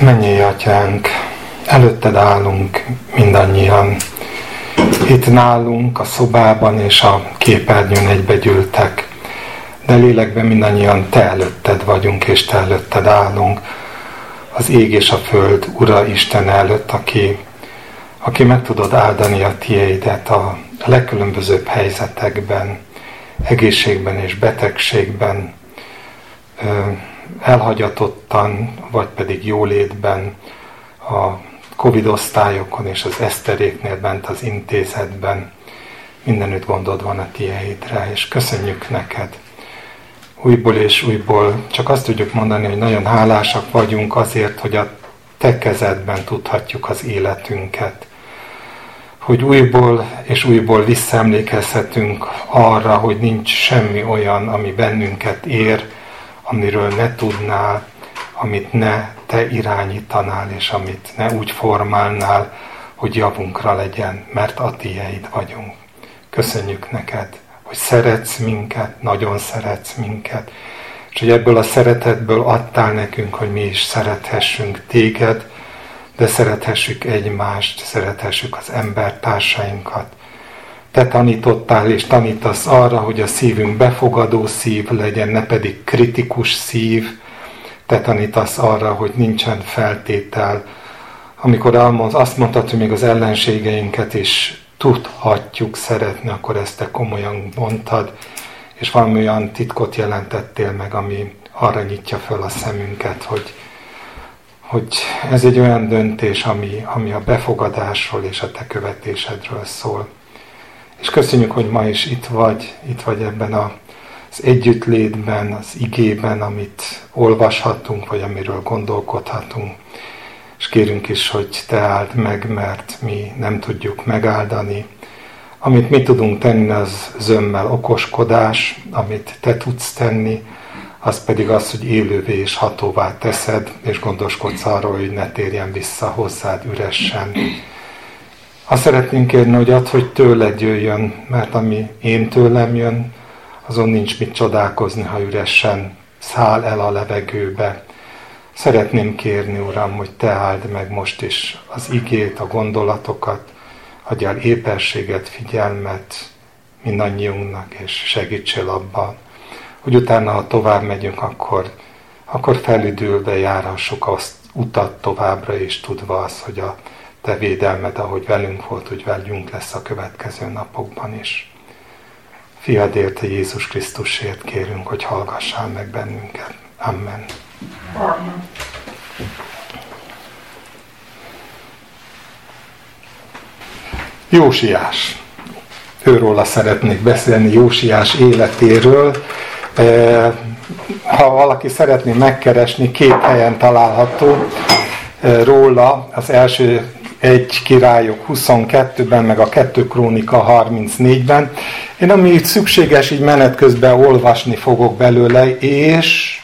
Mennyi atyánk, előtted állunk mindannyian. Itt nálunk a szobában és a képernyőn egybegyűltek, de lélekben mindannyian te előtted vagyunk és te előtted állunk. Az ég és a föld Ura Isten előtt, aki, aki meg tudod áldani a tiédet a legkülönbözőbb helyzetekben, egészségben és betegségben, elhagyatottan, vagy pedig jólétben a Covid osztályokon és az eszteréknél bent az intézetben. Mindenütt gondod van a tieidre, és köszönjük neked. Újból és újból csak azt tudjuk mondani, hogy nagyon hálásak vagyunk azért, hogy a te kezedben tudhatjuk az életünket. Hogy újból és újból visszaemlékezhetünk arra, hogy nincs semmi olyan, ami bennünket ér, amiről ne tudnál, amit ne te irányítanál, és amit ne úgy formálnál, hogy javunkra legyen, mert a tieid vagyunk. Köszönjük neked, hogy szeretsz minket, nagyon szeretsz minket, és hogy ebből a szeretetből adtál nekünk, hogy mi is szerethessünk téged, de szerethessük egymást, szerethessük az embertársainkat, te tanítottál és tanítasz arra, hogy a szívünk befogadó szív legyen, ne pedig kritikus szív. Te tanítasz arra, hogy nincsen feltétel. Amikor azt mondtad, hogy még az ellenségeinket is tudhatjuk szeretni, akkor ezt te komolyan mondtad, és valami olyan titkot jelentettél meg, ami arra nyitja föl a szemünket, hogy, hogy ez egy olyan döntés, ami, ami a befogadásról és a te követésedről szól. És köszönjük, hogy ma is itt vagy, itt vagy ebben a, az együttlétben, az igében, amit olvashatunk, vagy amiről gondolkodhatunk. És kérünk is, hogy Te áld meg, mert mi nem tudjuk megáldani. Amit mi tudunk tenni, az zömmel okoskodás, amit Te tudsz tenni, az pedig az, hogy élővé és hatóvá teszed, és gondoskodsz arról, hogy ne térjen vissza hozzád üresen. Azt szeretnénk kérni, hogy add, hogy tőled jöjjön, mert ami én tőlem jön, azon nincs mit csodálkozni, ha üresen száll el a levegőbe. Szeretném kérni, Uram, hogy Te áld meg most is az igét, a gondolatokat, adjál éperséget, figyelmet mindannyiunknak, és segítsél abban, hogy utána, ha tovább megyünk, akkor, akkor felüdülve járhassuk azt utat továbbra is, tudva azt, hogy a te védelmed, ahogy velünk volt, hogy velünk lesz a következő napokban is. Fiadért, Jézus Krisztusért kérünk, hogy hallgassál meg bennünket. Amen. Amen. Jósiás. Őróla szeretnék beszélni, Jósiás életéről. E, ha valaki szeretné megkeresni, két helyen található e, róla. Az első egy királyok 22-ben, meg a 2 krónika 34-ben. Én ami szükséges, így menet közben olvasni fogok belőle, és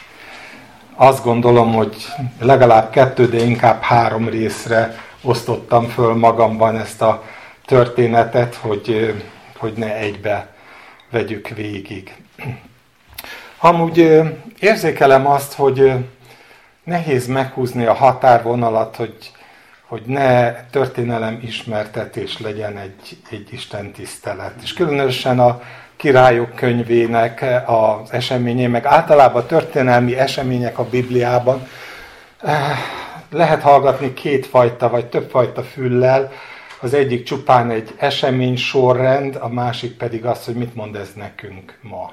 azt gondolom, hogy legalább kettő, de inkább három részre osztottam föl magamban ezt a történetet, hogy, hogy ne egybe vegyük végig. Amúgy érzékelem azt, hogy nehéz meghúzni a határvonalat, hogy hogy ne történelem ismertetés legyen egy, egy Isten tisztelet. És különösen a királyok könyvének az eseményé, meg általában történelmi események a Bibliában eh, lehet hallgatni kétfajta vagy többfajta füllel. Az egyik csupán egy esemény sorrend, a másik pedig az, hogy mit mond ez nekünk ma.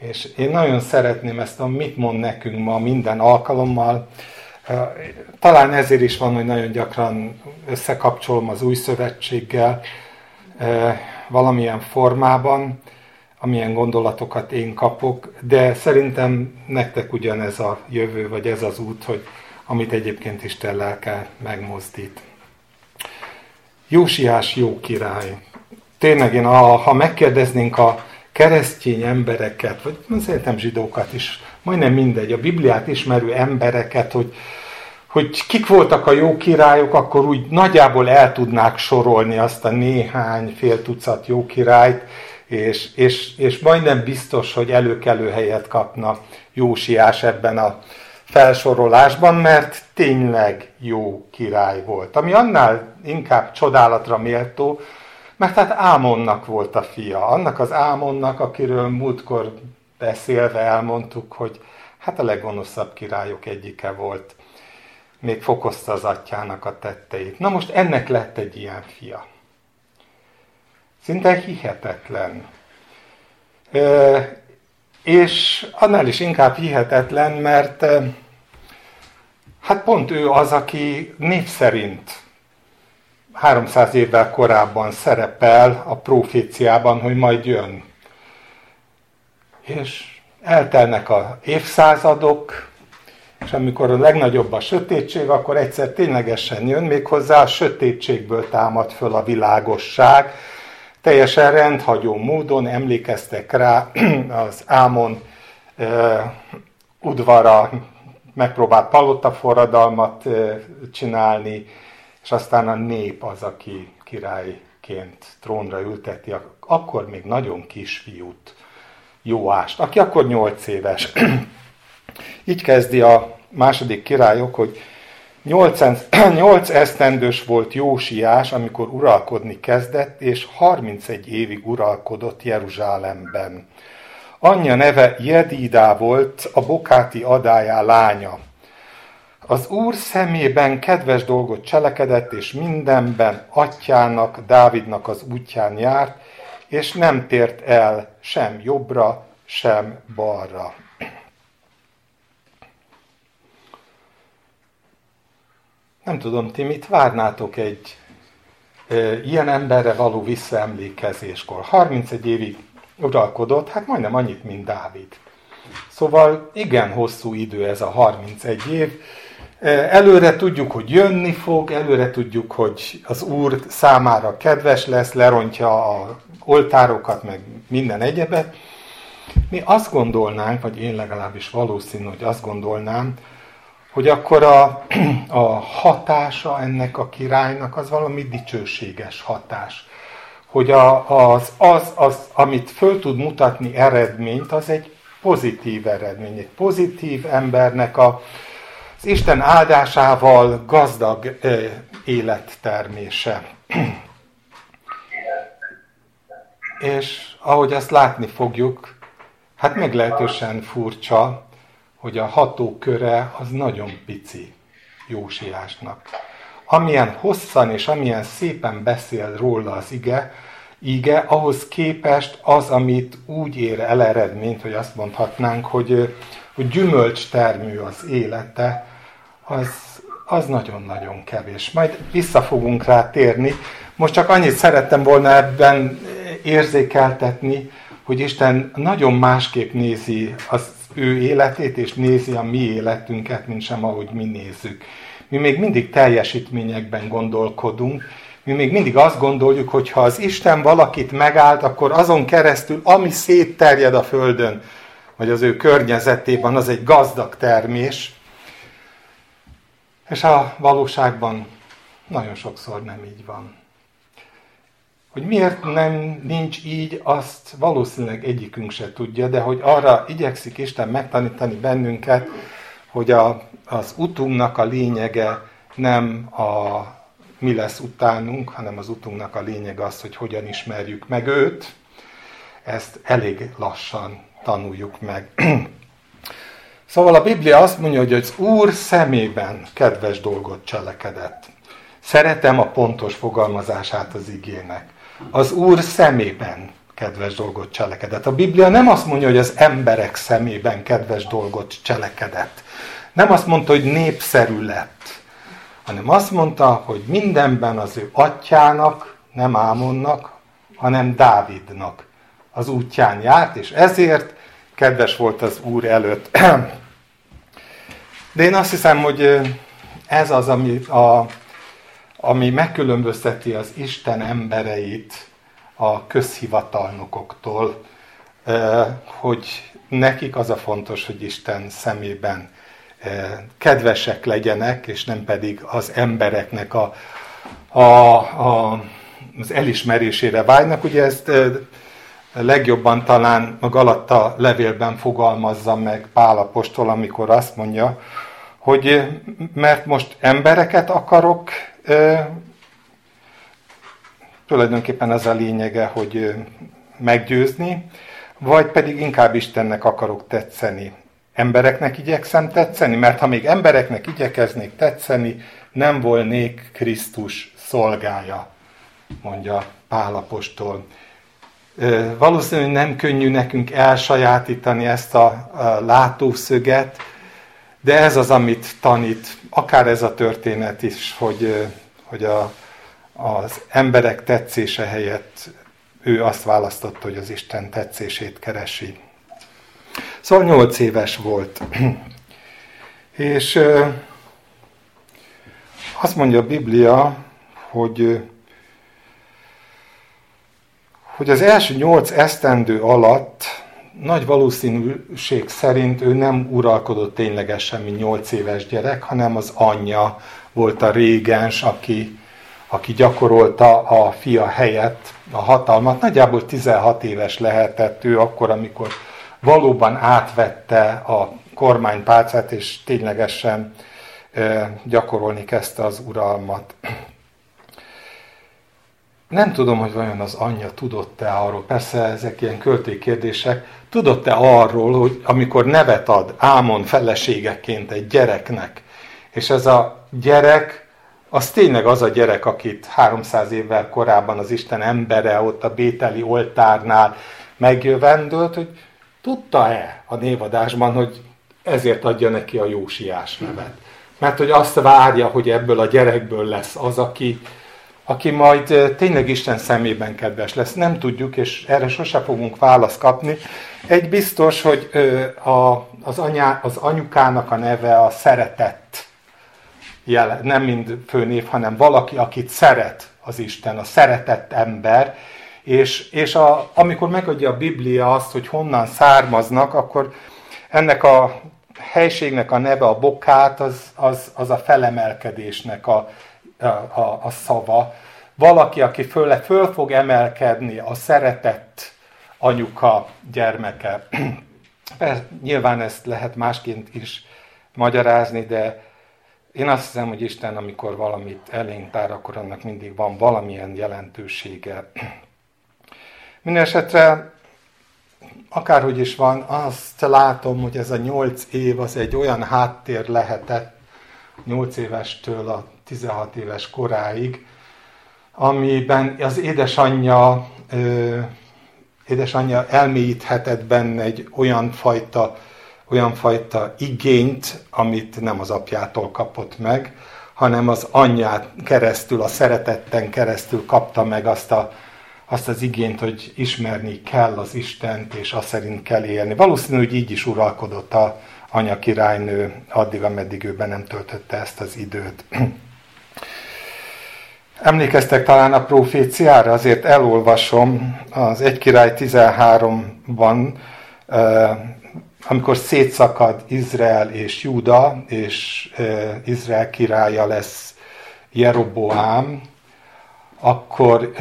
És én nagyon szeretném ezt a mit mond nekünk ma minden alkalommal, talán ezért is van, hogy nagyon gyakran összekapcsolom az új szövetséggel valamilyen formában, amilyen gondolatokat én kapok, de szerintem nektek ugyanez a jövő, vagy ez az út, hogy amit egyébként Isten lelke megmozdít. Jósiás jó király. Tényleg én, ha megkérdeznénk a keresztény embereket, vagy szerintem zsidókat is, majdnem mindegy, a Bibliát ismerő embereket, hogy, hogy kik voltak a jó királyok, akkor úgy nagyjából el tudnák sorolni azt a néhány fél tucat jó királyt, és, és, és majdnem biztos, hogy előkelő helyet kapna Jósiás ebben a felsorolásban, mert tényleg jó király volt. Ami annál inkább csodálatra méltó, mert hát Ámonnak volt a fia. Annak az Ámonnak, akiről múltkor beszélve elmondtuk, hogy hát a leggonoszabb királyok egyike volt. Még fokozta az atyának a tetteit. Na most ennek lett egy ilyen fia. Szinte hihetetlen. És annál is inkább hihetetlen, mert hát pont ő az, aki név szerint 300 évvel korábban szerepel a proféciában, hogy majd jön. És eltelnek a évszázadok, és amikor a legnagyobb a sötétség, akkor egyszer ténylegesen jön, méghozzá a sötétségből támad föl a világosság, teljesen rendhagyó módon emlékeztek rá az Ámon uh, udvara, megpróbált palota forradalmat uh, csinálni, és aztán a nép az, aki királyként trónra ülteti, akkor még nagyon kisfiút, Jóást, aki akkor nyolc éves. Így kezdi a második királyok, hogy Nyolc esztendős volt Jósiás, amikor uralkodni kezdett, és 31 évig uralkodott Jeruzsálemben. Anyja neve Jedídá volt, a Bokáti adájá lánya. Az Úr szemében kedves dolgot cselekedett, és mindenben atyának, Dávidnak az útján járt, és nem tért el sem jobbra, sem balra. Nem tudom, ti mit várnátok egy e, ilyen emberre való visszaemlékezéskor? 31 évig uralkodott, hát majdnem annyit, mint Dávid. Szóval igen hosszú idő ez a 31 év. Előre tudjuk, hogy jönni fog, előre tudjuk, hogy az Úr számára kedves lesz, lerontja a oltárokat, meg minden egyebet. Mi azt gondolnánk, vagy én legalábbis valószínű, hogy azt gondolnám, hogy akkor a, a hatása ennek a királynak az valami dicsőséges hatás. Hogy a, az, az, az, amit föl tud mutatni eredményt, az egy pozitív eredmény, egy pozitív embernek a, az Isten áldásával gazdag élettermése. És ahogy azt látni fogjuk, hát meglehetősen furcsa, hogy a hatóköre az nagyon pici Jósiásnak. Amilyen hosszan és amilyen szépen beszél róla az ige, ige, ahhoz képest az, amit úgy ér el eredményt, hogy azt mondhatnánk, hogy, hogy gyümölcs termű az élete, az, az nagyon-nagyon kevés. Majd vissza fogunk rá térni. Most csak annyit szerettem volna ebben érzékeltetni, hogy Isten nagyon másképp nézi az ő életét, és nézi a mi életünket, mint sem ahogy mi nézzük. Mi még mindig teljesítményekben gondolkodunk, mi még mindig azt gondoljuk, hogy ha az Isten valakit megáld, akkor azon keresztül, ami szétterjed a Földön, vagy az ő környezetében, az egy gazdag termés. És a valóságban nagyon sokszor nem így van. Hogy miért nem nincs így, azt valószínűleg egyikünk se tudja, de hogy arra igyekszik Isten megtanítani bennünket, hogy a, az utunknak a lényege nem a mi lesz utánunk, hanem az utunknak a lényege az, hogy hogyan ismerjük meg őt. Ezt elég lassan tanuljuk meg. Szóval a Biblia azt mondja, hogy az Úr szemében kedves dolgot cselekedett. Szeretem a pontos fogalmazását az igének az Úr szemében kedves dolgot cselekedett. A Biblia nem azt mondja, hogy az emberek szemében kedves dolgot cselekedett. Nem azt mondta, hogy népszerű lett, hanem azt mondta, hogy mindenben az ő atyának, nem Ámonnak, hanem Dávidnak az útján járt, és ezért kedves volt az Úr előtt. De én azt hiszem, hogy ez az, ami a ami megkülönbözteti az Isten embereit a közhivatalnokoktól, hogy nekik az a fontos, hogy Isten szemében kedvesek legyenek, és nem pedig az embereknek a, a, a, az elismerésére vágynak. Ugye ezt legjobban talán a Galatta levélben fogalmazza meg Pálapostól, amikor azt mondja, hogy mert most embereket akarok, tulajdonképpen ez a lényege, hogy meggyőzni, vagy pedig inkább Istennek akarok tetszeni. Embereknek igyekszem tetszeni, mert ha még embereknek igyekeznék tetszeni, nem volnék Krisztus szolgája, mondja Pálapostól. Valószínűleg nem könnyű nekünk elsajátítani ezt a látószöget, de ez az, amit tanít, akár ez a történet is, hogy, hogy a, az emberek tetszése helyett ő azt választotta, hogy az Isten tetszését keresi. Szóval nyolc éves volt. És azt mondja a Biblia, hogy, hogy az első nyolc esztendő alatt nagy valószínűség szerint ő nem uralkodott ténylegesen, mint nyolc éves gyerek, hanem az anyja volt a régens, aki, aki gyakorolta a fia helyett a hatalmat. Nagyjából 16 éves lehetett ő akkor, amikor valóban átvette a kormánypálcát, és ténylegesen gyakorolni kezdte az uralmat. Nem tudom, hogy vajon az anyja tudott-e arról, persze ezek ilyen költékérdések, tudott-e arról, hogy amikor nevet ad Ámon feleségeként egy gyereknek, és ez a gyerek, az tényleg az a gyerek, akit 300 évvel korábban az Isten embere ott a Bételi oltárnál megjövendőlt, hogy tudta-e a névadásban, hogy ezért adja neki a Jósiás nevet. Mert hogy azt várja, hogy ebből a gyerekből lesz az, aki, aki majd tényleg Isten szemében kedves lesz. Nem tudjuk, és erre sose fogunk választ kapni. Egy biztos, hogy a, az, anyá, az anyukának a neve a szeretett, jele, nem mind főnév, hanem valaki, akit szeret az Isten, a szeretett ember, és, és a, amikor megadja a Biblia azt, hogy honnan származnak, akkor ennek a helységnek a neve, a bokát, az, az, az a felemelkedésnek a, a, a, a szava. Valaki, aki föl, föl fog emelkedni, a szeretett anyuka gyermeke. Persze, nyilván ezt lehet másként is magyarázni, de én azt hiszem, hogy Isten, amikor valamit elénk tár, akkor annak mindig van valamilyen jelentősége. Mindenesetre, akárhogy is van, azt látom, hogy ez a nyolc év az egy olyan háttér lehetett, nyolc évestől a 16 éves koráig, amiben az édesanyja, édesanyja elmélyíthetett benne egy olyan fajta, olyan fajta igényt, amit nem az apjától kapott meg, hanem az anyját keresztül, a szeretetten keresztül kapta meg azt a azt az igényt, hogy ismerni kell az Istent, és azt szerint kell élni. Valószínű, hogy így is uralkodott a anya királynő, addig, ameddig ő be nem töltötte ezt az időt. Emlékeztek talán a proféciára, azért elolvasom az 1 király 13-ban, amikor szétszakad Izrael és Júda, és Izrael királya lesz Jeroboám, akkor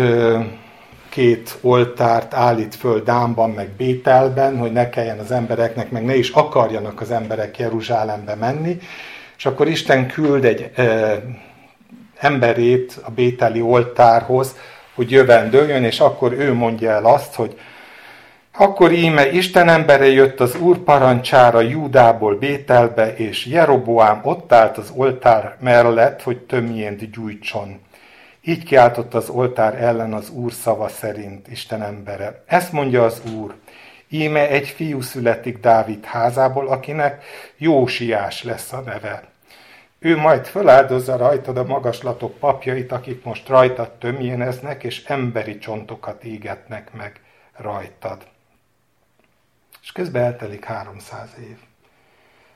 két oltárt állít föl Dámban, meg Bételben, hogy ne kelljen az embereknek, meg ne is akarjanak az emberek Jeruzsálembe menni, és akkor Isten küld egy emberét a bételi oltárhoz, hogy jövendőjön, és akkor ő mondja el azt, hogy akkor íme Isten embere jött az úr parancsára Júdából Bételbe, és Jeroboám ott állt az oltár mellett, hogy tömjént gyújtson. Így kiáltott az oltár ellen az Úr szava szerint, Isten embere. Ezt mondja az Úr, íme egy fiú születik Dávid házából, akinek Jósiás lesz a neve. Ő majd föláldozza rajtad a magaslatok papjait, akik most rajtad tömjéneznek, és emberi csontokat égetnek meg rajtad. És közben eltelik 300 év.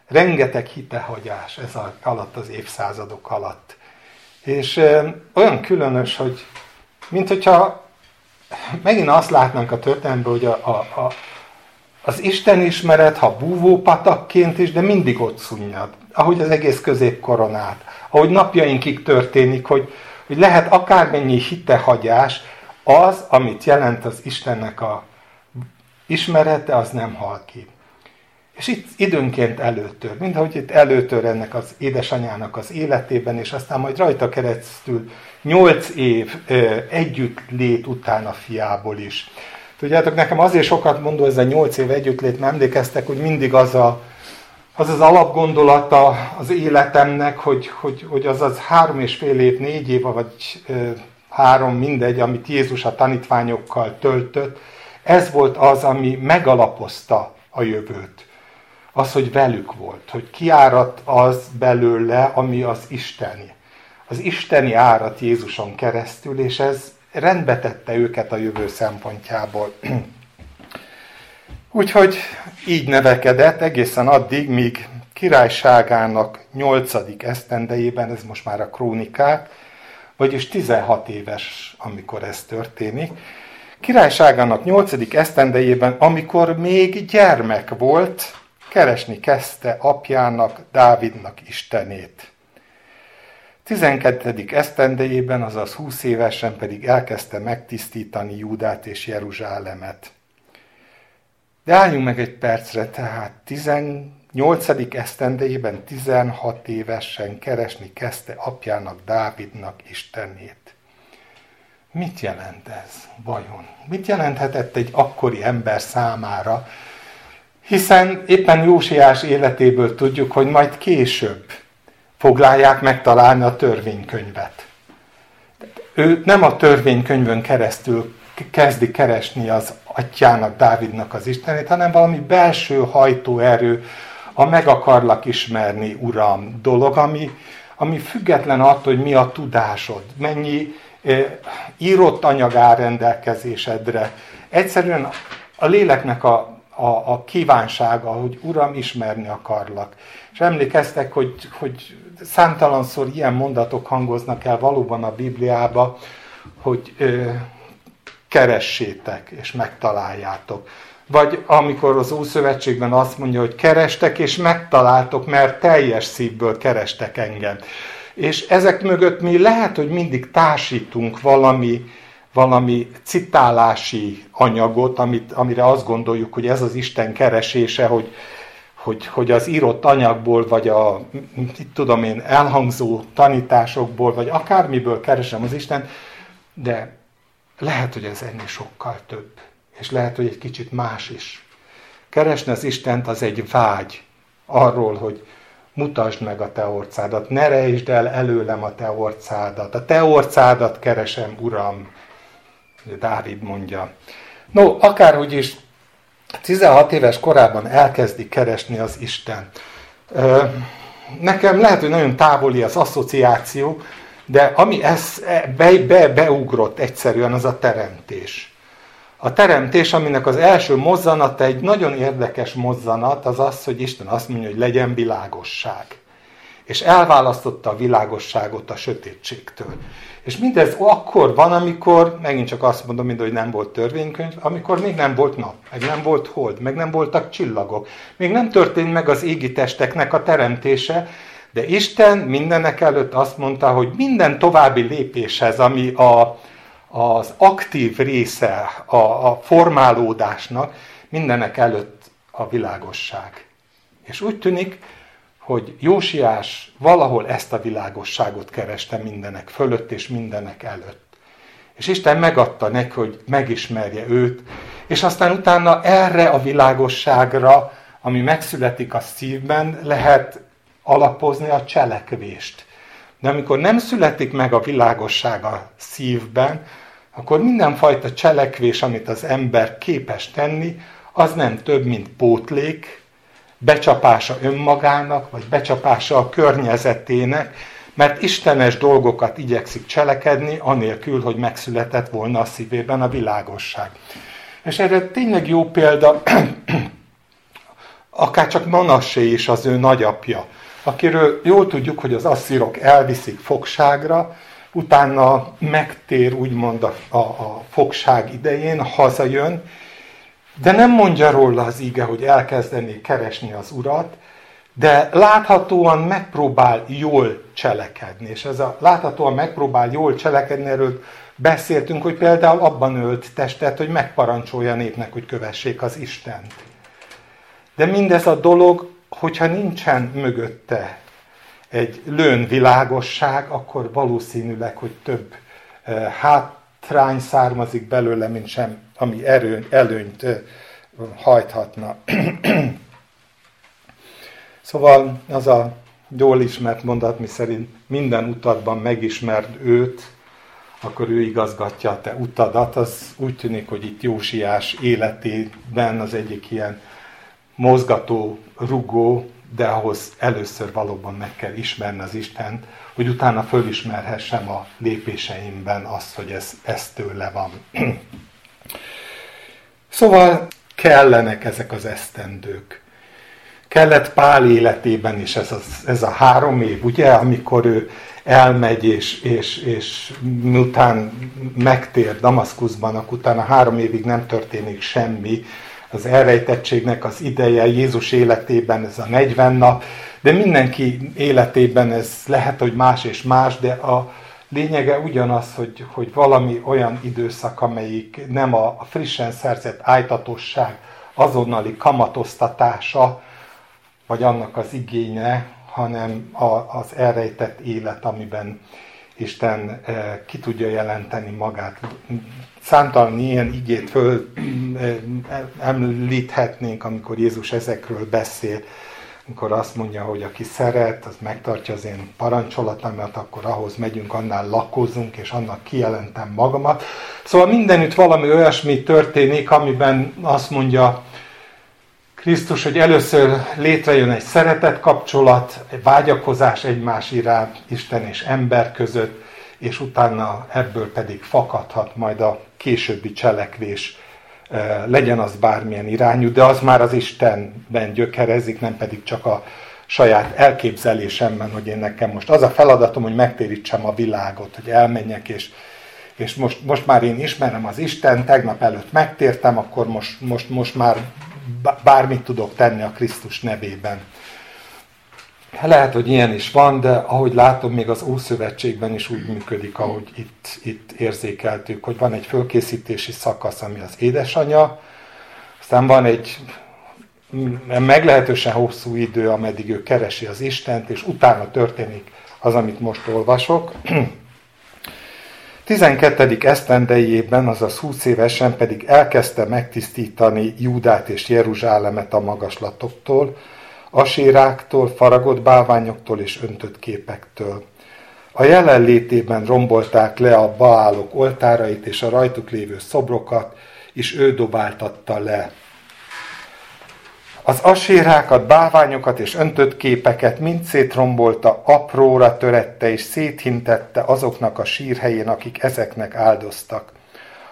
Rengeteg hitehagyás ez alatt az évszázadok alatt. És olyan különös, hogy mint hogyha megint azt látnánk a történetben, hogy a, a, a, az Isten ismeret, ha búvópatakként is, de mindig ott szunnyad. Ahogy az egész középkoronát. Ahogy napjainkig történik, hogy, hogy lehet akármennyi hitehagyás, az, amit jelent az Istennek a ismerete az nem hal ki. És itt időnként előtör, mint ahogy itt előtör ennek az édesanyának az életében, és aztán majd rajta keresztül nyolc év együttlét után a fiából is. Tudjátok, nekem azért sokat mondó ez a nyolc év együttlét, mert emlékeztek, hogy mindig az a, az, az alapgondolata az életemnek, hogy, hogy, hogy az az három és fél év, négy év, vagy ö, három, mindegy, amit Jézus a tanítványokkal töltött, ez volt az, ami megalapozta a jövőt. Az, hogy velük volt, hogy kiárat az belőle, ami az isteni. Az isteni árat Jézuson keresztül, és ez rendbe tette őket a jövő szempontjából. Úgyhogy így nevekedett egészen addig, míg királyságának nyolcadik esztendejében, ez most már a krónikák, vagyis 16 éves, amikor ez történik, királyságának nyolcadik esztendejében, amikor még gyermek volt, keresni kezdte apjának, Dávidnak Istenét. 12. esztendejében, azaz 20 évesen pedig elkezdte megtisztítani Júdát és Jeruzsálemet. De álljunk meg egy percre, tehát 18. esztendejében 16 évesen keresni kezdte apjának, Dávidnak Istenét. Mit jelent ez vajon? Mit jelenthetett egy akkori ember számára? Hiszen éppen Jósiás életéből tudjuk, hogy majd később foglalják megtalálni a törvénykönyvet. Ő nem a törvénykönyvön keresztül kezdi keresni az atyának, Dávidnak az Istenét, hanem valami belső hajtóerő, a meg akarlak ismerni, Uram, dolog, ami, ami független attól, hogy mi a tudásod, mennyi eh, írott anyag áll rendelkezésedre. Egyszerűen a léleknek a, a, a kívánsága, hogy Uram, ismerni akarlak. És emlékeztek, hogy, hogy számtalanszor ilyen mondatok hangoznak el valóban a Bibliába, hogy ö, keressétek és megtaláljátok. Vagy amikor az Ószövetségben azt mondja, hogy kerestek és megtaláltok, mert teljes szívből kerestek engem. És ezek mögött mi lehet, hogy mindig társítunk valami, valami citálási anyagot, amit, amire azt gondoljuk, hogy ez az Isten keresése, hogy, hogy, hogy az írott anyagból, vagy a, mit tudom én, elhangzó tanításokból, vagy akármiből keresem az Isten, de lehet, hogy ez ennél sokkal több. És lehet, hogy egy kicsit más is. Keresni az Istent az egy vágy arról, hogy mutasd meg a te orcádat, ne rejtsd el előlem a te orcádat, a te orcádat keresem, Uram, Dávid mondja. No, akárhogy is 16 éves korában elkezdi keresni az Isten. Nekem lehet, hogy nagyon távoli az asszociáció, de ami ez be, be, beugrott egyszerűen, az a teremtés. A teremtés, aminek az első mozzanata egy nagyon érdekes mozzanat, az az, hogy Isten azt mondja, hogy legyen világosság. És elválasztotta a világosságot a sötétségtől. És mindez akkor van, amikor, megint csak azt mondom, mind, hogy nem volt törvénykönyv, amikor még nem volt nap, meg nem volt hold, meg nem voltak csillagok. Még nem történt meg az égi testeknek a teremtése, de Isten mindenek előtt azt mondta, hogy minden további lépéshez, ami a, az aktív része a, a formálódásnak, mindenek előtt a világosság. És úgy tűnik, hogy Jósiás valahol ezt a világosságot kereste mindenek fölött és mindenek előtt. És Isten megadta neki, hogy megismerje őt, és aztán utána erre a világosságra, ami megszületik a szívben, lehet alapozni a cselekvést. De amikor nem születik meg a világosság a szívben, akkor mindenfajta cselekvés, amit az ember képes tenni, az nem több, mint pótlék, becsapása önmagának, vagy becsapása a környezetének, mert istenes dolgokat igyekszik cselekedni, anélkül, hogy megszületett volna a szívében a világosság. És erre tényleg jó példa, akár csak Manassé is az ő nagyapja, akiről jól tudjuk, hogy az asszírok elviszik fogságra, utána megtér úgymond a, a, a fogság idején, hazajön, de nem mondja róla az ige, hogy elkezdené keresni az urat, de láthatóan megpróbál jól cselekedni. És ez a láthatóan megpróbál jól cselekedni, erről Beszéltünk, hogy például abban ölt testet, hogy megparancsolja népnek, hogy kövessék az Istent. De mindez a dolog, hogyha nincsen mögötte egy lőn világosság, akkor valószínűleg, hogy több eh, hátrány származik belőle, mint sem, ami erőn, előnyt hajthatna. szóval az a jól ismert mondat, mi szerint minden utatban megismerd őt, akkor ő igazgatja a te utadat. Az úgy tűnik, hogy itt Jósiás életében az egyik ilyen mozgató, rugó, de ahhoz először valóban meg kell ismerni az Istent, hogy utána fölismerhessem a lépéseimben azt, hogy ez, ez tőle van. szóval kellenek ezek az esztendők. Kellett Pál életében is ez, az, ez a három év, ugye, amikor ő elmegy, és, és, és miután megtér Damaszkuszban, akkor utána három évig nem történik semmi, az elrejtettségnek az ideje Jézus életében ez a 40 nap, de mindenki életében ez lehet, hogy más és más, de a lényege ugyanaz, hogy, hogy valami olyan időszak, amelyik nem a, frissen szerzett ájtatosság azonnali kamatoztatása, vagy annak az igénye, hanem a, az elrejtett élet, amiben Isten eh, ki tudja jelenteni magát. Számtalan ilyen igét föl eh, említhetnénk, amikor Jézus ezekről beszél, amikor azt mondja, hogy aki szeret, az megtartja az én parancsolatomat, akkor ahhoz megyünk, annál lakozunk, és annak kijelentem magamat. Szóval mindenütt valami olyasmi történik, amiben azt mondja Krisztus, hogy először létrejön egy szeretet kapcsolat, egy vágyakozás egymás iránt, Isten és ember között, és utána ebből pedig fakadhat majd a későbbi cselekvés, legyen az bármilyen irányú, de az már az Istenben gyökerezik, nem pedig csak a saját elképzelésemben, hogy én nekem most az a feladatom, hogy megtérítsem a világot, hogy elmenjek, és, és most, most már én ismerem az Isten, tegnap előtt megtértem, akkor most, most, most már bármit tudok tenni a Krisztus nevében. Lehet, hogy ilyen is van, de ahogy látom, még az Ószövetségben is úgy működik, ahogy itt, itt érzékeltük, hogy van egy fölkészítési szakasz, ami az édesanyja, aztán van egy meglehetősen hosszú idő, ameddig ő keresi az Istent, és utána történik az, amit most olvasok. 12. esztendejében, azaz 20 évesen pedig elkezdte megtisztítani Júdát és Jeruzsálemet a magaslatoktól, aséráktól, faragott bálványoktól és öntött képektől. A jelenlétében rombolták le a baálok oltárait és a rajtuk lévő szobrokat, és ő dobáltatta le. Az asérákat, báványokat és öntött képeket mind szétrombolta, apróra törette és széthintette azoknak a sírhelyén, akik ezeknek áldoztak.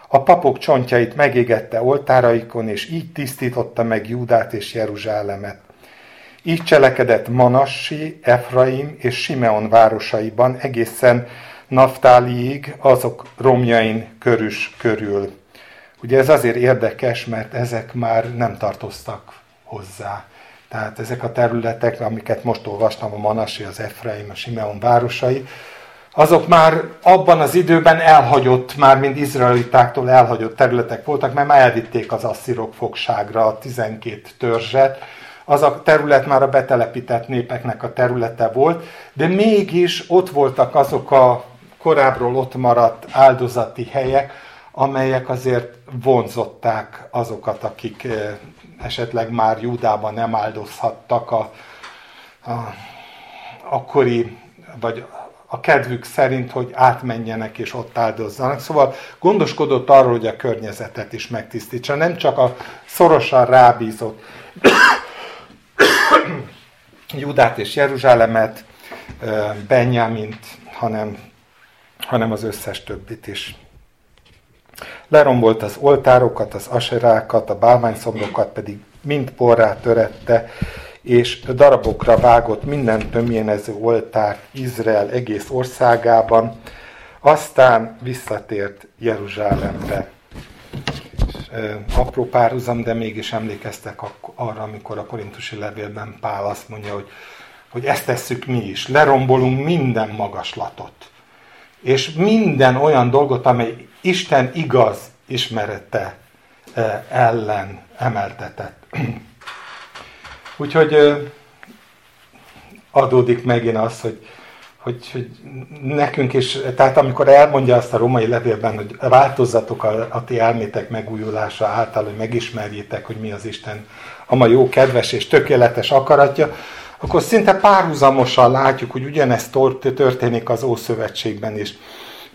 A papok csontjait megégette oltáraikon, és így tisztította meg Júdát és Jeruzsálemet. Így cselekedett Manassi, Efraim és Simeon városaiban egészen Naftáliig, azok romjain körüs körül. Ugye ez azért érdekes, mert ezek már nem tartoztak hozzá. Tehát ezek a területek, amiket most olvastam, a Manasi, az Efraim, a Simeon városai, azok már abban az időben elhagyott, már mind izraelitáktól elhagyott területek voltak, mert már elvitték az asszirok fogságra a 12 törzset. Az a terület már a betelepített népeknek a területe volt, de mégis ott voltak azok a korábbról ott maradt áldozati helyek, amelyek azért vonzották azokat, akik eh, esetleg már Júdában nem áldozhattak a, a akkori, vagy a kedvük szerint, hogy átmenjenek és ott áldozzanak. Szóval gondoskodott arról, hogy a környezetet is megtisztítsa, nem csak a szorosan rábízott Judát és Jeruzsálemet, Benyámint, hanem, hanem az összes többit is. Lerombolt az oltárokat, az aserákat, a bálványszomrokat pedig mind porrá törette, és darabokra vágott minden tömjénező oltárt Izrael egész országában, aztán visszatért Jeruzsálembe. Apró párhuzam, de mégis emlékeztek arra, amikor a korintusi levélben Pál azt mondja, hogy, hogy ezt tesszük mi is, lerombolunk minden magaslatot és minden olyan dolgot, amely Isten igaz ismerete ellen emeltetett. Úgyhogy adódik megint az, hogy, hogy, hogy nekünk is, tehát amikor elmondja azt a romai levélben, hogy változzatok a, a ti elmétek megújulása által, hogy megismerjétek, hogy mi az Isten ama jó, kedves és tökéletes akaratja, akkor szinte párhuzamosan látjuk, hogy ugyanezt történik az Ószövetségben is.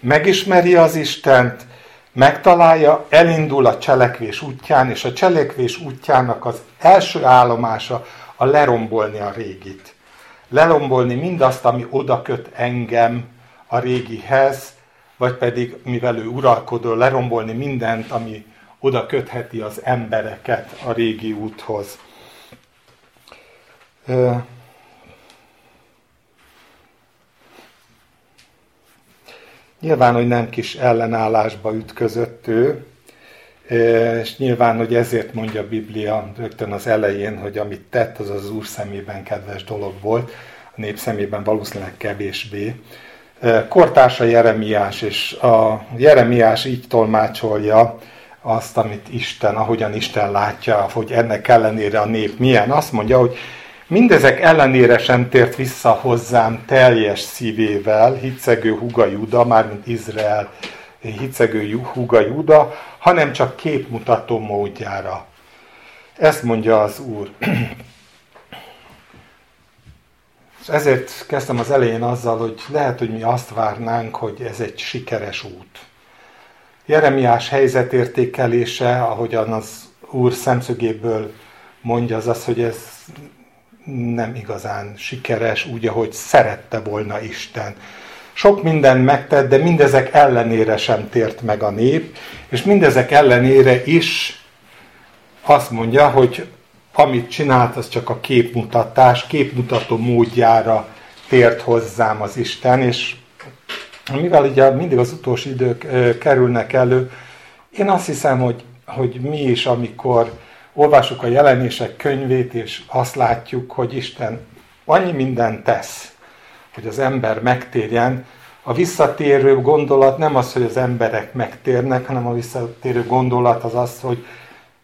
Megismeri az Istent, megtalálja, elindul a cselekvés útján, és a cselekvés útjának az első állomása a lerombolni a régit. Lerombolni mindazt, ami oda köt engem a régihez, vagy pedig, mivel ő uralkodó, lerombolni mindent, ami oda kötheti az embereket a régi úthoz. Nyilván, hogy nem kis ellenállásba ütközött ő, és nyilván, hogy ezért mondja a Biblia rögtön az elején, hogy amit tett, az az Úr szemében kedves dolog volt, a nép szemében valószínűleg kevésbé. Kortársa Jeremiás, és a Jeremiás így tolmácsolja azt, amit Isten, ahogyan Isten látja, hogy ennek ellenére a nép milyen. Azt mondja, hogy Mindezek ellenére sem tért vissza hozzám teljes szívével, hitszegő Huga Juda, mármint Izrael hitszegő Huga Juda, hanem csak képmutató módjára. Ezt mondja az Úr. És ezért kezdtem az elején azzal, hogy lehet, hogy mi azt várnánk, hogy ez egy sikeres út. Jeremiás helyzetértékelése, ahogyan az Úr szemszögéből mondja, az az, hogy ez nem igazán sikeres, úgy, ahogy szerette volna Isten. Sok minden megtett, de mindezek ellenére sem tért meg a nép, és mindezek ellenére is azt mondja, hogy amit csinált, az csak a képmutatás, képmutató módjára tért hozzám az Isten, és mivel ugye mindig az utolsó idők kerülnek elő, én azt hiszem, hogy, hogy mi is, amikor olvassuk a jelenések könyvét, és azt látjuk, hogy Isten annyi mindent tesz, hogy az ember megtérjen. A visszatérő gondolat nem az, hogy az emberek megtérnek, hanem a visszatérő gondolat az az, hogy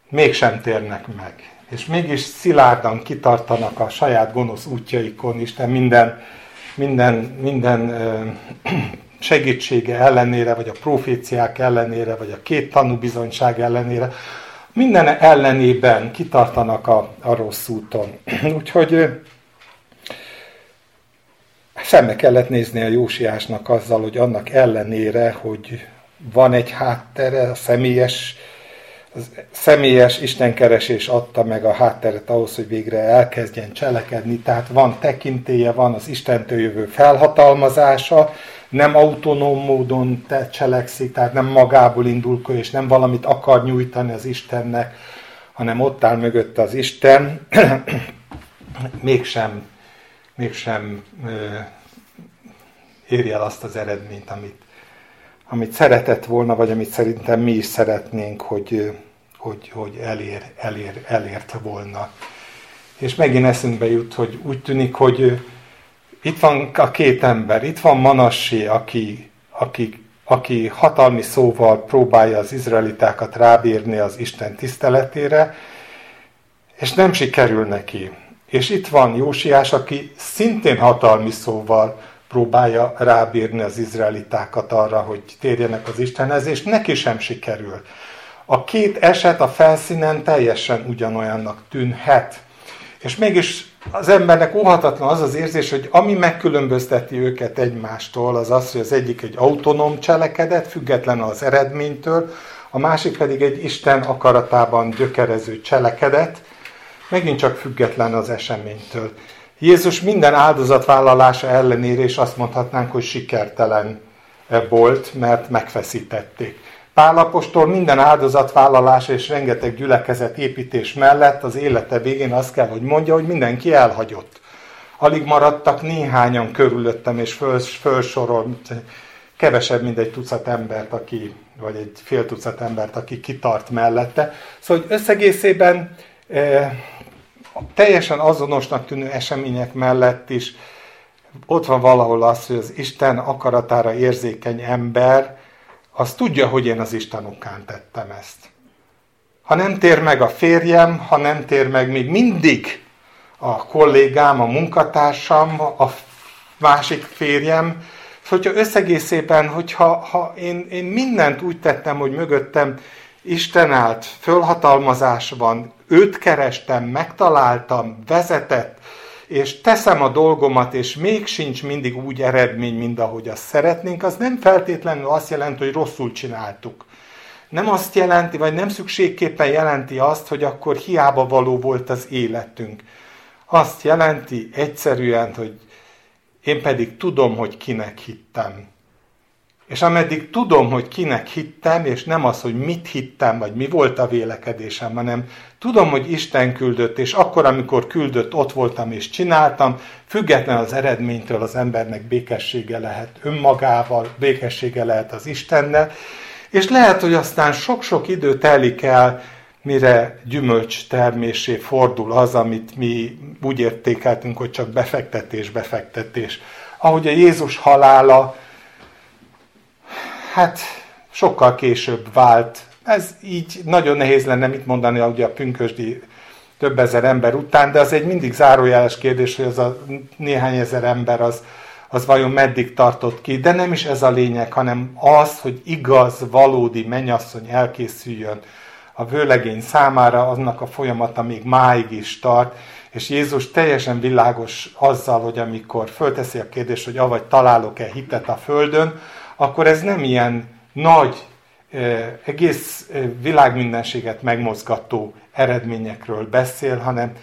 mégsem térnek meg. És mégis szilárdan kitartanak a saját gonosz útjaikon, Isten minden, minden, minden segítsége ellenére, vagy a proféciák ellenére, vagy a két tanúbizonyság ellenére, minden ellenében kitartanak a, a rossz úton. Úgyhogy szembe kellett nézni a Jósiásnak azzal, hogy annak ellenére, hogy van egy háttere, a személyes, az személyes istenkeresés adta meg a hátteret ahhoz, hogy végre elkezdjen cselekedni, tehát van tekintéje, van az Istentől jövő felhatalmazása, nem autonóm módon te cselekszik, tehát nem magából indul ki, és nem valamit akar nyújtani az Istennek, hanem ott áll mögött az Isten, mégsem, mégsem érje el azt az eredményt, amit, amit szeretett volna, vagy amit szerintem mi is szeretnénk, hogy, hogy, hogy elér, elér, elért volna. És megint eszünkbe jut, hogy úgy tűnik, hogy itt van a két ember, itt van Manassé, aki, aki, aki hatalmi szóval próbálja az izraelitákat rábírni az Isten tiszteletére, és nem sikerül neki. És itt van Jósiás, aki szintén hatalmi szóval próbálja rábírni az izraelitákat arra, hogy térjenek az Istenhez, és neki sem sikerül. A két eset a felszínen teljesen ugyanolyannak tűnhet. És mégis az embernek óhatatlan az az érzés, hogy ami megkülönbözteti őket egymástól, az az, hogy az egyik egy autonóm cselekedet, független az eredménytől, a másik pedig egy Isten akaratában gyökerező cselekedet, megint csak független az eseménytől. Jézus minden áldozatvállalása ellenére is azt mondhatnánk, hogy sikertelen volt, mert megfeszítették. Pálapostól minden áldozatvállalás és rengeteg gyülekezet építés mellett az élete végén azt kell, hogy mondja, hogy mindenki elhagyott. Alig maradtak néhányan körülöttem, és föl, fölsorolt kevesebb, mint egy tucat embert, aki, vagy egy fél tucat embert, aki kitart mellette. Szóval, hogy összegészében e, teljesen azonosnak tűnő események mellett is ott van valahol az, hogy az Isten akaratára érzékeny ember, az tudja, hogy én az Isten okán tettem ezt. Ha nem tér meg a férjem, ha nem tér meg még mindig a kollégám, a munkatársam, a másik férjem, hogyha összegészében, hogyha ha én, én mindent úgy tettem, hogy mögöttem Isten állt, fölhatalmazás van, őt kerestem, megtaláltam, vezetett, és teszem a dolgomat, és még sincs mindig úgy eredmény, mint ahogy azt szeretnénk, az nem feltétlenül azt jelenti, hogy rosszul csináltuk. Nem azt jelenti, vagy nem szükségképpen jelenti azt, hogy akkor hiába való volt az életünk. Azt jelenti egyszerűen, hogy én pedig tudom, hogy kinek hittem. És ameddig tudom, hogy kinek hittem, és nem az, hogy mit hittem, vagy mi volt a vélekedésem, hanem tudom, hogy Isten küldött, és akkor, amikor küldött, ott voltam és csináltam, független az eredménytől az embernek békessége lehet önmagával, békessége lehet az Istennel, és lehet, hogy aztán sok-sok idő telik el, mire gyümölcs termésé fordul az, amit mi úgy értékeltünk, hogy csak befektetés, befektetés. Ahogy a Jézus halála, hát sokkal később vált. Ez így nagyon nehéz lenne mit mondani ugye a pünkösdi több ezer ember után, de az egy mindig zárójeles kérdés, hogy az a néhány ezer ember az, az vajon meddig tartott ki. De nem is ez a lényeg, hanem az, hogy igaz, valódi mennyasszony elkészüljön a vőlegény számára, annak a folyamata még máig is tart, és Jézus teljesen világos azzal, hogy amikor fölteszi a kérdést, hogy avagy találok-e hitet a földön, akkor ez nem ilyen nagy, egész világmindenséget megmozgató eredményekről beszél, hanem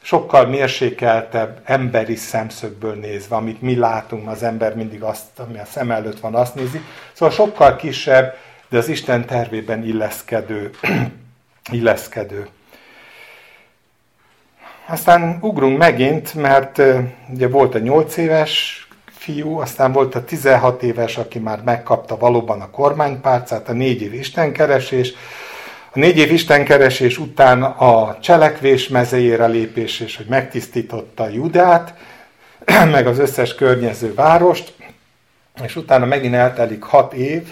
sokkal mérsékeltebb emberi szemszögből nézve, amit mi látunk, az ember mindig azt, ami a szem előtt van, azt nézi. Szóval sokkal kisebb, de az Isten tervében illeszkedő. illeszkedő. Aztán ugrunk megint, mert ugye volt a 8 éves fiú, aztán volt a 16 éves, aki már megkapta valóban a kormánypárcát, a négy év istenkeresés, a négy év istenkeresés után a cselekvés mezejére lépés, és hogy megtisztította Judát, meg az összes környező várost, és utána megint eltelik hat év,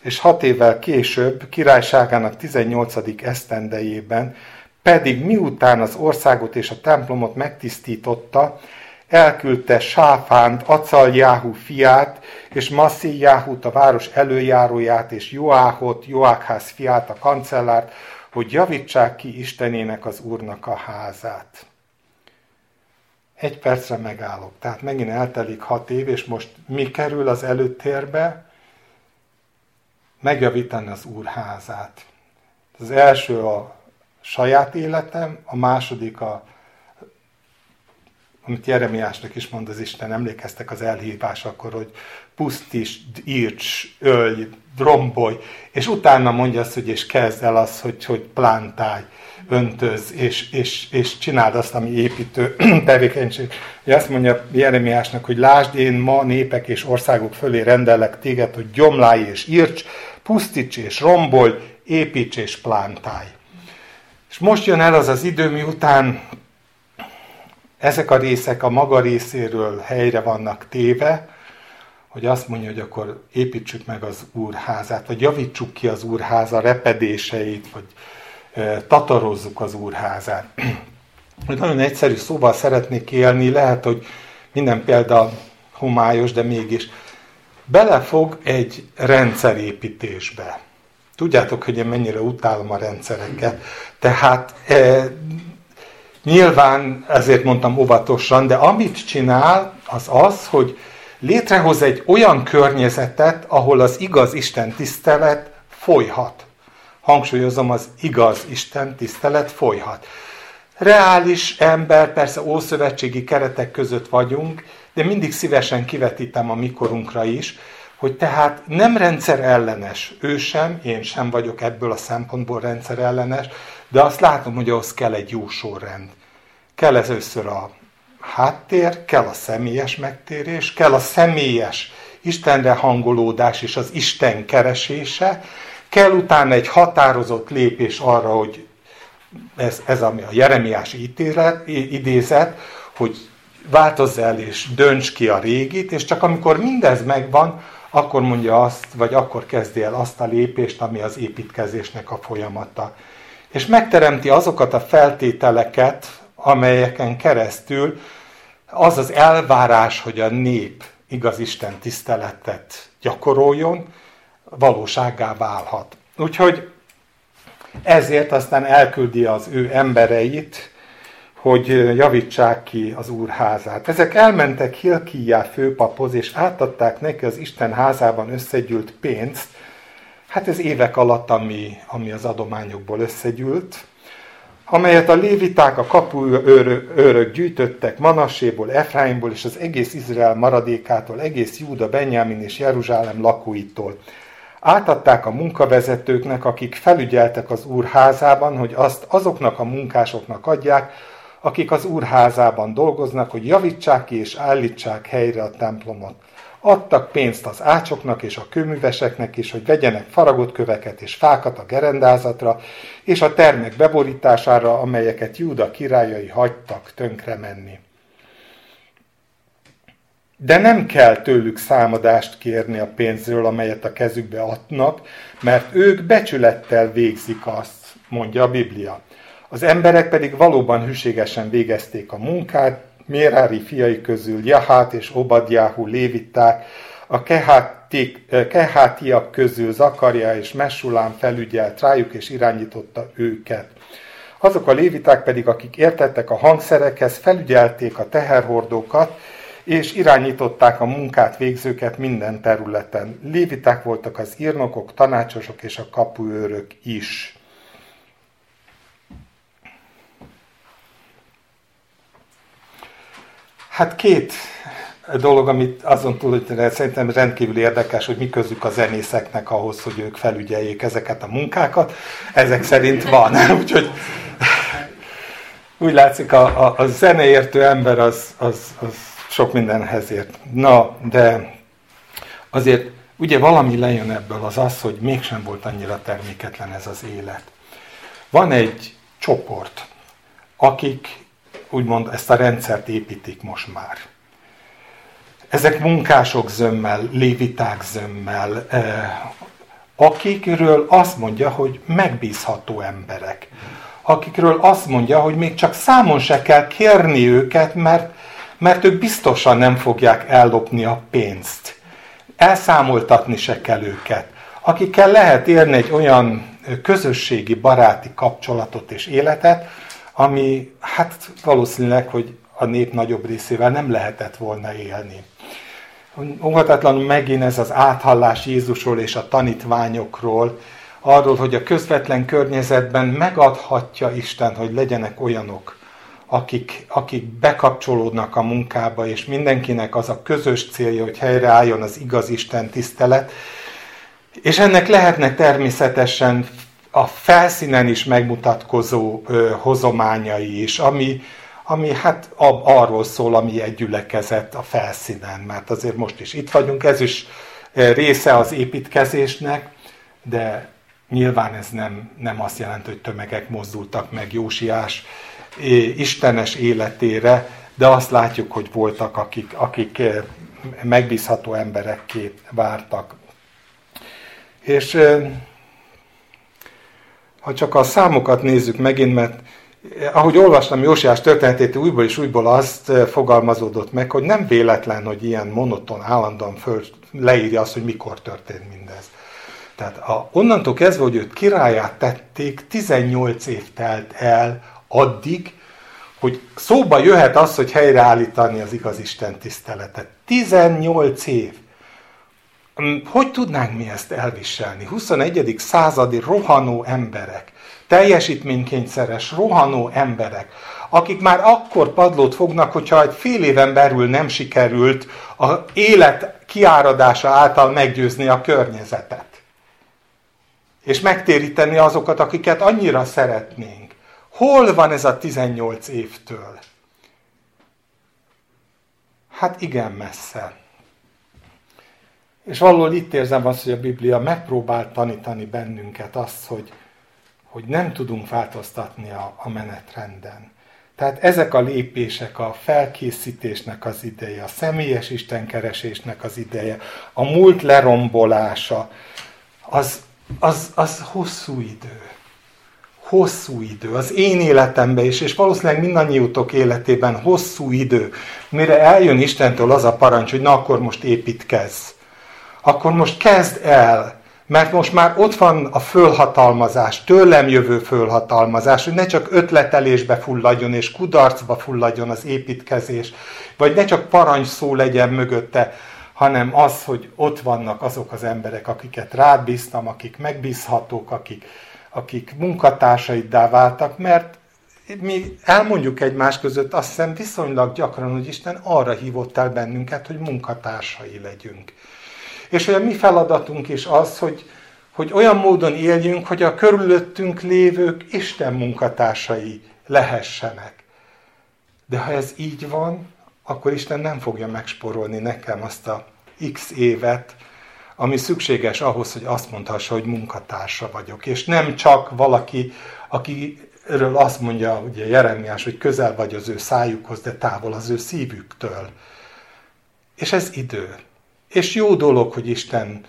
és hat évvel később, királyságának 18. esztendejében, pedig miután az országot és a templomot megtisztította, elküldte Sáfánt, Acaljáhu fiát, és Masszíjáhut, a város előjáróját, és Joáhot, Joákház fiát, a kancellárt, hogy javítsák ki Istenének az Úrnak a házát. Egy percre megállok. Tehát megint eltelik hat év, és most mi kerül az előtérbe? Megjavítani az Úr házát. Az első a saját életem, a második a amit Jeremiásnak is mond az Isten, emlékeztek az elhívás akkor, hogy pusztíts, írts, ölj, rombolj, és utána mondja azt, hogy és kezd el azt, hogy, hogy plántálj, öntöz, és, és, és csináld azt, ami építő tevékenység. Ugye azt mondja Jeremiásnak, hogy lásd, én ma népek és országok fölé rendellek téged, hogy gyomlálj és írts, pusztíts és rombolj, építs és plántálj. És most jön el az az idő, miután ezek a részek a maga részéről helyre vannak téve, hogy azt mondja, hogy akkor építsük meg az úrházát, vagy javítsuk ki az úrháza repedéseit, vagy tatarozzuk az úrházát. Nagyon egyszerű szóval szeretnék élni, lehet, hogy minden példa homályos, de mégis belefog egy rendszerépítésbe. Tudjátok, hogy én mennyire utálom a rendszereket. Tehát Nyilván ezért mondtam óvatosan, de amit csinál, az az, hogy létrehoz egy olyan környezetet, ahol az igaz Isten tisztelet folyhat. Hangsúlyozom, az igaz Isten tisztelet folyhat. Reális ember, persze ószövetségi keretek között vagyunk, de mindig szívesen kivetítem a mikorunkra is, hogy tehát nem rendszer ellenes, ő sem, én sem vagyok ebből a szempontból rendszer ellenes, de azt látom, hogy ahhoz kell egy jó sorrend. Kell először a háttér, kell a személyes megtérés, kell a személyes Istenre hangolódás és az Isten keresése, kell utána egy határozott lépés arra, hogy ez, ez ami a Jeremiás ítélet, idézet, hogy változz el és dönts ki a régit, és csak amikor mindez megvan, akkor mondja azt, vagy akkor kezdi el azt a lépést, ami az építkezésnek a folyamata. És megteremti azokat a feltételeket, amelyeken keresztül az az elvárás, hogy a nép igaz Isten tiszteletet gyakoroljon, valóságá válhat. Úgyhogy ezért aztán elküldi az ő embereit, hogy javítsák ki az úr házát. Ezek elmentek Hilkiá főpaphoz, és átadták neki az Isten házában összegyűlt pénzt, hát ez évek alatt, ami, ami az adományokból összegyűlt, amelyet a léviták, a kapuőrök őrök gyűjtöttek Manasséból, Efraimból és az egész Izrael maradékától, egész Júda, Benyámin és Jeruzsálem lakóitól. Átadták a munkavezetőknek, akik felügyeltek az úr házában, hogy azt azoknak a munkásoknak adják, akik az úr házában dolgoznak, hogy javítsák ki és állítsák helyre a templomot. Adtak pénzt az ácsoknak és a kőműveseknek is, hogy vegyenek faragott köveket és fákat a gerendázatra, és a termek beborítására, amelyeket Júda királyai hagytak tönkre menni. De nem kell tőlük számadást kérni a pénzről, amelyet a kezükbe adnak, mert ők becsülettel végzik azt, mondja a Biblia. Az emberek pedig valóban hűségesen végezték a munkát, Mérári fiai közül Jahát és Obadjáhu lévitták, a kehátiak közül Zakaria és Messulám felügyelt rájuk és irányította őket. Azok a léviták pedig, akik értettek a hangszerekhez, felügyelték a teherhordókat, és irányították a munkát végzőket minden területen. Léviták voltak az írnokok, tanácsosok és a kapuőrök is. Hát két dolog, amit azon túl, hogy szerintem rendkívül érdekes, hogy mi közük a zenészeknek ahhoz, hogy ők felügyeljék ezeket a munkákat. Ezek szerint van. Úgyhogy úgy látszik, a, a, a zeneértő ember az, az, az sok mindenhez ért. Na, de azért ugye valami lejön ebből az az, hogy mégsem volt annyira terméketlen ez az élet. Van egy csoport, akik úgymond ezt a rendszert építik most már. Ezek munkások zömmel, léviták zömmel, eh, akikről azt mondja, hogy megbízható emberek. Akikről azt mondja, hogy még csak számon se kell kérni őket, mert, mert ők biztosan nem fogják ellopni a pénzt. Elszámoltatni se kell őket. Akikkel lehet élni egy olyan közösségi, baráti kapcsolatot és életet, ami hát valószínűleg, hogy a nép nagyobb részével nem lehetett volna élni. Óhatatlanul megint ez az áthallás Jézusról és a tanítványokról, arról, hogy a közvetlen környezetben megadhatja Isten, hogy legyenek olyanok, akik, akik bekapcsolódnak a munkába, és mindenkinek az a közös célja, hogy helyreálljon az igaz Isten tisztelet. És ennek lehetnek természetesen a felszínen is megmutatkozó ö, hozományai is, ami, ami hát arról szól, ami egy a felszínen, mert azért most is itt vagyunk, ez is része az építkezésnek, de nyilván ez nem, nem azt jelenti, hogy tömegek mozdultak meg Jósiás istenes életére, de azt látjuk, hogy voltak, akik, akik megbízható emberekké vártak. És ha csak a számokat nézzük megint, mert eh, ahogy olvastam Jósiás történetét, újból és újból azt eh, fogalmazódott meg, hogy nem véletlen, hogy ilyen monoton, állandóan föl leírja azt, hogy mikor történt mindez. Tehát a, onnantól kezdve, hogy őt királyát tették, 18 év telt el addig, hogy szóba jöhet az, hogy helyreállítani az igaz Isten tiszteletet. 18 év. Hogy tudnánk mi ezt elviselni? 21. századi rohanó emberek, teljesítménykényszeres, rohanó emberek, akik már akkor padlót fognak, hogyha egy fél éven belül nem sikerült a élet kiáradása által meggyőzni a környezetet. És megtéríteni azokat, akiket annyira szeretnénk. Hol van ez a 18 évtől? Hát igen messze. És valahol itt érzem azt, hogy a Biblia megpróbál tanítani bennünket azt, hogy, hogy nem tudunk változtatni a, a menetrenden. Tehát ezek a lépések, a felkészítésnek az ideje, a személyes istenkeresésnek az ideje, a múlt lerombolása, az, az, az hosszú idő. Hosszú idő. Az én életemben is, és valószínűleg mindannyiutok életében hosszú idő, mire eljön Istentől az a parancs, hogy na akkor most építkezz. Akkor most kezd el mert most már ott van a fölhatalmazás, tőlem jövő fölhatalmazás, hogy ne csak ötletelésbe fulladjon és kudarcba fulladjon az építkezés, vagy ne csak parancs szó legyen mögötte, hanem az, hogy ott vannak azok az emberek, akiket rád bíztam, akik megbízhatók, akik, akik munkatársaiddá váltak, mert mi elmondjuk egymás között azt hiszem viszonylag gyakran, hogy Isten arra hívott el bennünket, hogy munkatársai legyünk. És hogy a mi feladatunk is az, hogy, hogy olyan módon éljünk, hogy a körülöttünk lévők Isten munkatársai lehessenek. De ha ez így van, akkor Isten nem fogja megsporolni nekem azt a x évet, ami szükséges ahhoz, hogy azt mondhassa, hogy munkatársa vagyok. És nem csak valaki, akiről azt mondja ugye Jeremiás, hogy közel vagy az ő szájukhoz, de távol az ő szívüktől. És ez idő. És jó dolog, hogy Isten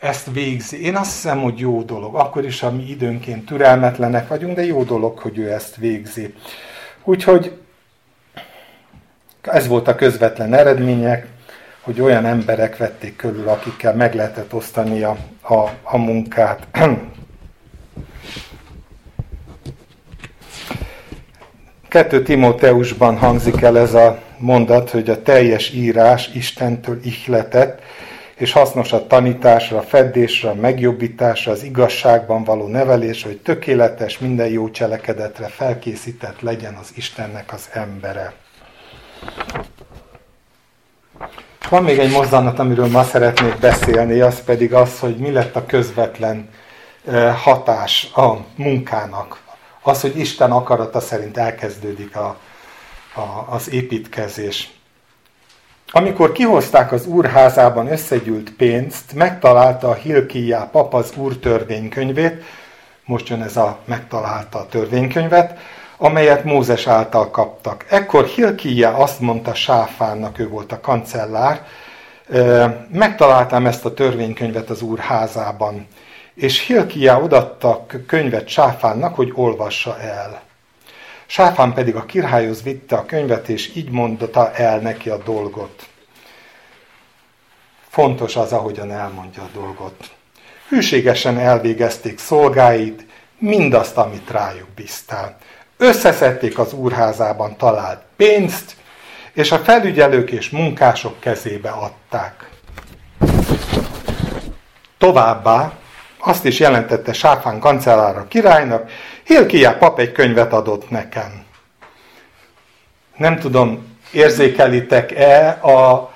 ezt végzi. Én azt hiszem, hogy jó dolog. Akkor is, ami időnként türelmetlenek vagyunk, de jó dolog, hogy ő ezt végzi. Úgyhogy ez volt a közvetlen eredmények, hogy olyan emberek vették körül, akikkel meg lehetett osztani a, a, a munkát. Kettő Timóteusban hangzik el ez a mondat, hogy a teljes írás Istentől ihletett, és hasznos a tanításra, feddésre, a megjobbításra, az igazságban való nevelésre, hogy tökéletes, minden jó cselekedetre felkészített legyen az Istennek az embere. Van még egy mozzanat, amiről ma szeretnék beszélni, az pedig az, hogy mi lett a közvetlen eh, hatás a munkának. Az, hogy Isten akarata szerint elkezdődik a, a, az építkezés. Amikor kihozták az úrházában összegyűlt pénzt, megtalálta a Hilkiá pap az úr törvénykönyvét, most jön ez a megtalálta a törvénykönyvet, amelyet Mózes által kaptak. Ekkor Hilkiá azt mondta Sáfánnak, ő volt a kancellár, megtaláltam ezt a törvénykönyvet az úr házában, és Hilkiá odatta könyvet Sáfánnak, hogy olvassa el. Sáfán pedig a királyhoz vitte a könyvet, és így mondta el neki a dolgot. Fontos az, ahogyan elmondja a dolgot. Hűségesen elvégezték szolgáid, mindazt, amit rájuk bíztál. Összeszedték az úrházában talált pénzt, és a felügyelők és munkások kezébe adták. Továbbá azt is jelentette Sáfán kancellára királynak, Hilkiá pap egy könyvet adott nekem. Nem tudom, érzékelitek-e a,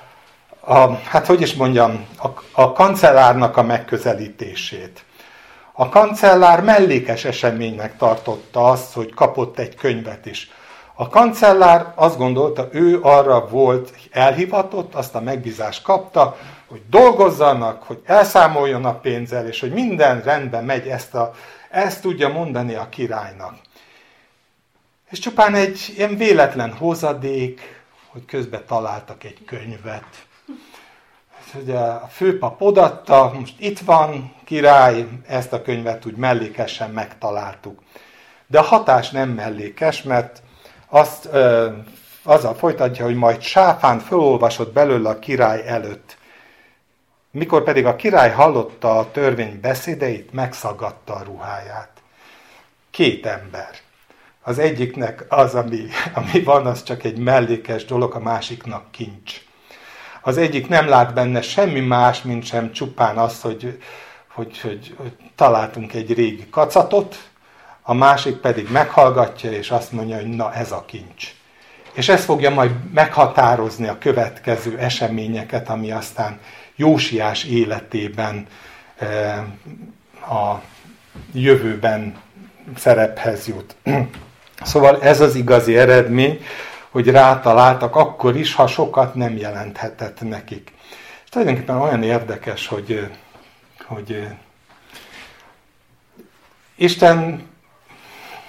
a, hát hogy is mondjam, a, a kancellárnak a megközelítését. A kancellár mellékes eseménynek tartotta azt, hogy kapott egy könyvet is. A kancellár azt gondolta, ő arra volt elhivatott, azt a megbízást kapta, hogy dolgozzanak, hogy elszámoljon a pénzzel, és hogy minden rendben megy, ezt, a, ezt tudja mondani a királynak. És csupán egy ilyen véletlen hozadék, hogy közben találtak egy könyvet. Ugye a főpap odatta, most itt van, király, ezt a könyvet úgy mellékesen megtaláltuk. De a hatás nem mellékes, mert azt ö, azzal folytatja, hogy majd sáfán felolvasott belőle a király előtt. Mikor pedig a király hallotta a törvény beszédeit, megszagadta a ruháját. Két ember. Az egyiknek az, ami, ami van, az csak egy mellékes dolog, a másiknak kincs. Az egyik nem lát benne semmi más, mint sem csupán az, hogy, hogy, hogy, hogy találtunk egy régi kacatot, a másik pedig meghallgatja, és azt mondja, hogy na ez a kincs. És ez fogja majd meghatározni a következő eseményeket, ami aztán Jósiás életében eh, a jövőben szerephez jut. Szóval ez az igazi eredmény, hogy rátaláltak akkor is, ha sokat nem jelenthetett nekik. És tulajdonképpen olyan érdekes, hogy, hogy Isten,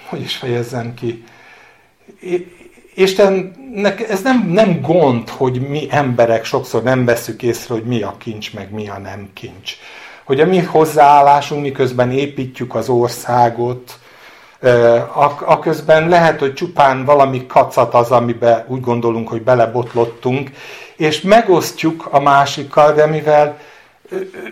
hogy is fejezzem ki, Istennek ez nem, nem gond, hogy mi emberek sokszor nem veszük észre, hogy mi a kincs, meg mi a nem kincs. Hogy a mi hozzáállásunk, miközben építjük az országot, a közben lehet, hogy csupán valami kacat az, amiben úgy gondolunk, hogy belebotlottunk, és megosztjuk a másikkal, de mivel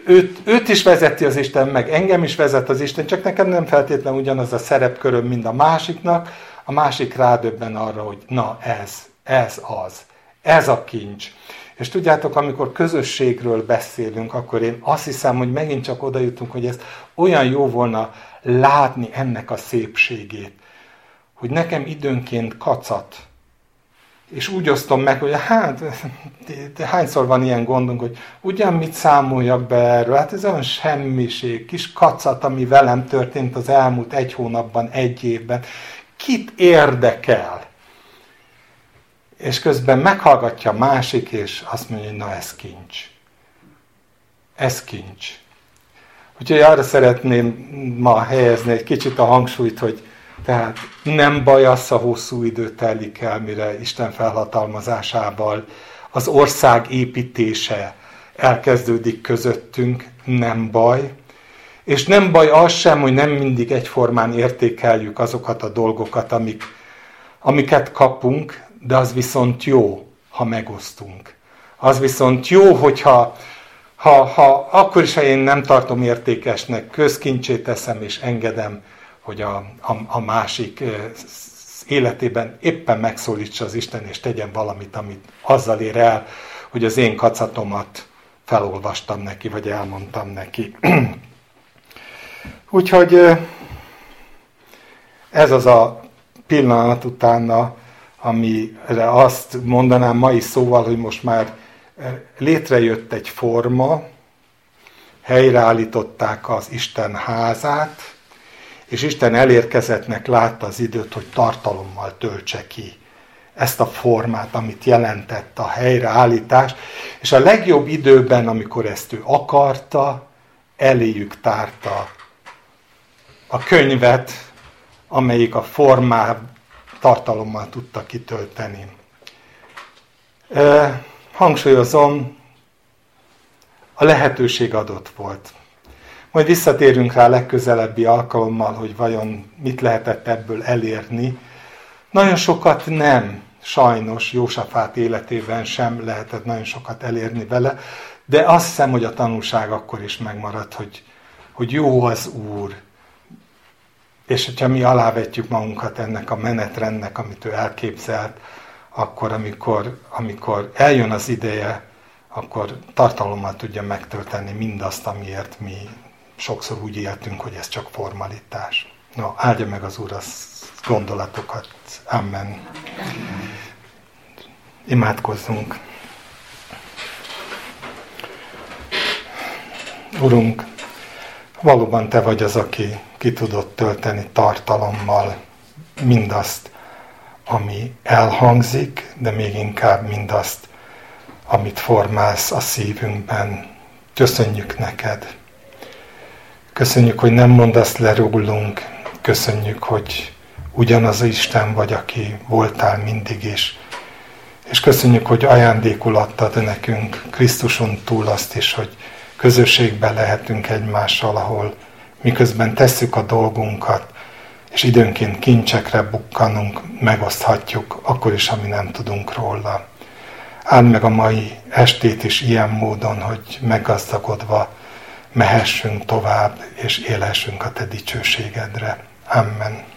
őt, őt is vezeti az Isten, meg engem is vezet az Isten, csak nekem nem feltétlenül ugyanaz a szerepköröm, mint a másiknak, a másik rádöbben arra, hogy na ez, ez az, ez a kincs. És tudjátok, amikor közösségről beszélünk, akkor én azt hiszem, hogy megint csak oda jutunk, hogy ez olyan jó volna látni ennek a szépségét, hogy nekem időnként kacat, és úgy osztom meg, hogy hát, de hányszor van ilyen gondunk, hogy ugyan mit számoljak be erről, hát ez olyan semmiség, kis kacat, ami velem történt az elmúlt egy hónapban, egy évben. Kit érdekel? És közben meghallgatja másik, és azt mondja, hogy na ez kincs. Ez kincs. Úgyhogy arra szeretném ma helyezni egy kicsit a hangsúlyt, hogy tehát nem baj az, a hosszú idő telik el, mire Isten felhatalmazásával az ország építése elkezdődik közöttünk, nem baj. És nem baj az sem, hogy nem mindig egyformán értékeljük azokat a dolgokat, amik, amiket kapunk, de az viszont jó, ha megosztunk. Az viszont jó, hogyha ha, ha akkor is, ha én nem tartom értékesnek, közkincsét teszem és engedem, hogy a, a, a másik életében éppen megszólítsa az Isten, és tegyen valamit, amit azzal ér el, hogy az én kacatomat felolvastam neki, vagy elmondtam neki. Úgyhogy ez az a pillanat utána, amire azt mondanám mai szóval, hogy most már létrejött egy forma, helyreállították az Isten házát, és Isten elérkezettnek látta az időt, hogy tartalommal töltse ki ezt a formát, amit jelentett a helyreállítás, és a legjobb időben, amikor ezt ő akarta, eléjük tárta a könyvet, amelyik a formát tartalommal tudta kitölteni. Hangsúlyozom, a lehetőség adott volt. Majd visszatérünk rá legközelebbi alkalommal, hogy vajon mit lehetett ebből elérni. Nagyon sokat nem, sajnos Jósafát életében sem lehetett nagyon sokat elérni vele, de azt hiszem, hogy a tanulság akkor is megmaradt, hogy, hogy jó az Úr. És hogyha mi alávetjük magunkat ennek a menetrendnek, amit ő elképzelt, akkor amikor, amikor eljön az ideje, akkor tartalommal tudja megtölteni mindazt, amiért mi sokszor úgy éltünk, hogy ez csak formalitás. No, áldja meg az Úr a gondolatokat. Amen. Imádkozzunk. Urunk, valóban Te vagy az, aki ki tudott tölteni tartalommal mindazt, ami elhangzik, de még inkább mindazt, amit formálsz a szívünkben. Köszönjük neked! Köszönjük, hogy nem mondasz le rólunk, köszönjük, hogy ugyanaz Isten vagy, aki voltál mindig is. És köszönjük, hogy ajándékul adtad nekünk Krisztuson túl azt is, hogy közösségben lehetünk egymással, ahol miközben tesszük a dolgunkat, és időnként kincsekre bukkanunk, megoszthatjuk, akkor is, ami nem tudunk róla. Áld meg a mai estét is ilyen módon, hogy meggazdagodva mehessünk tovább, és élhessünk a Te dicsőségedre. Amen.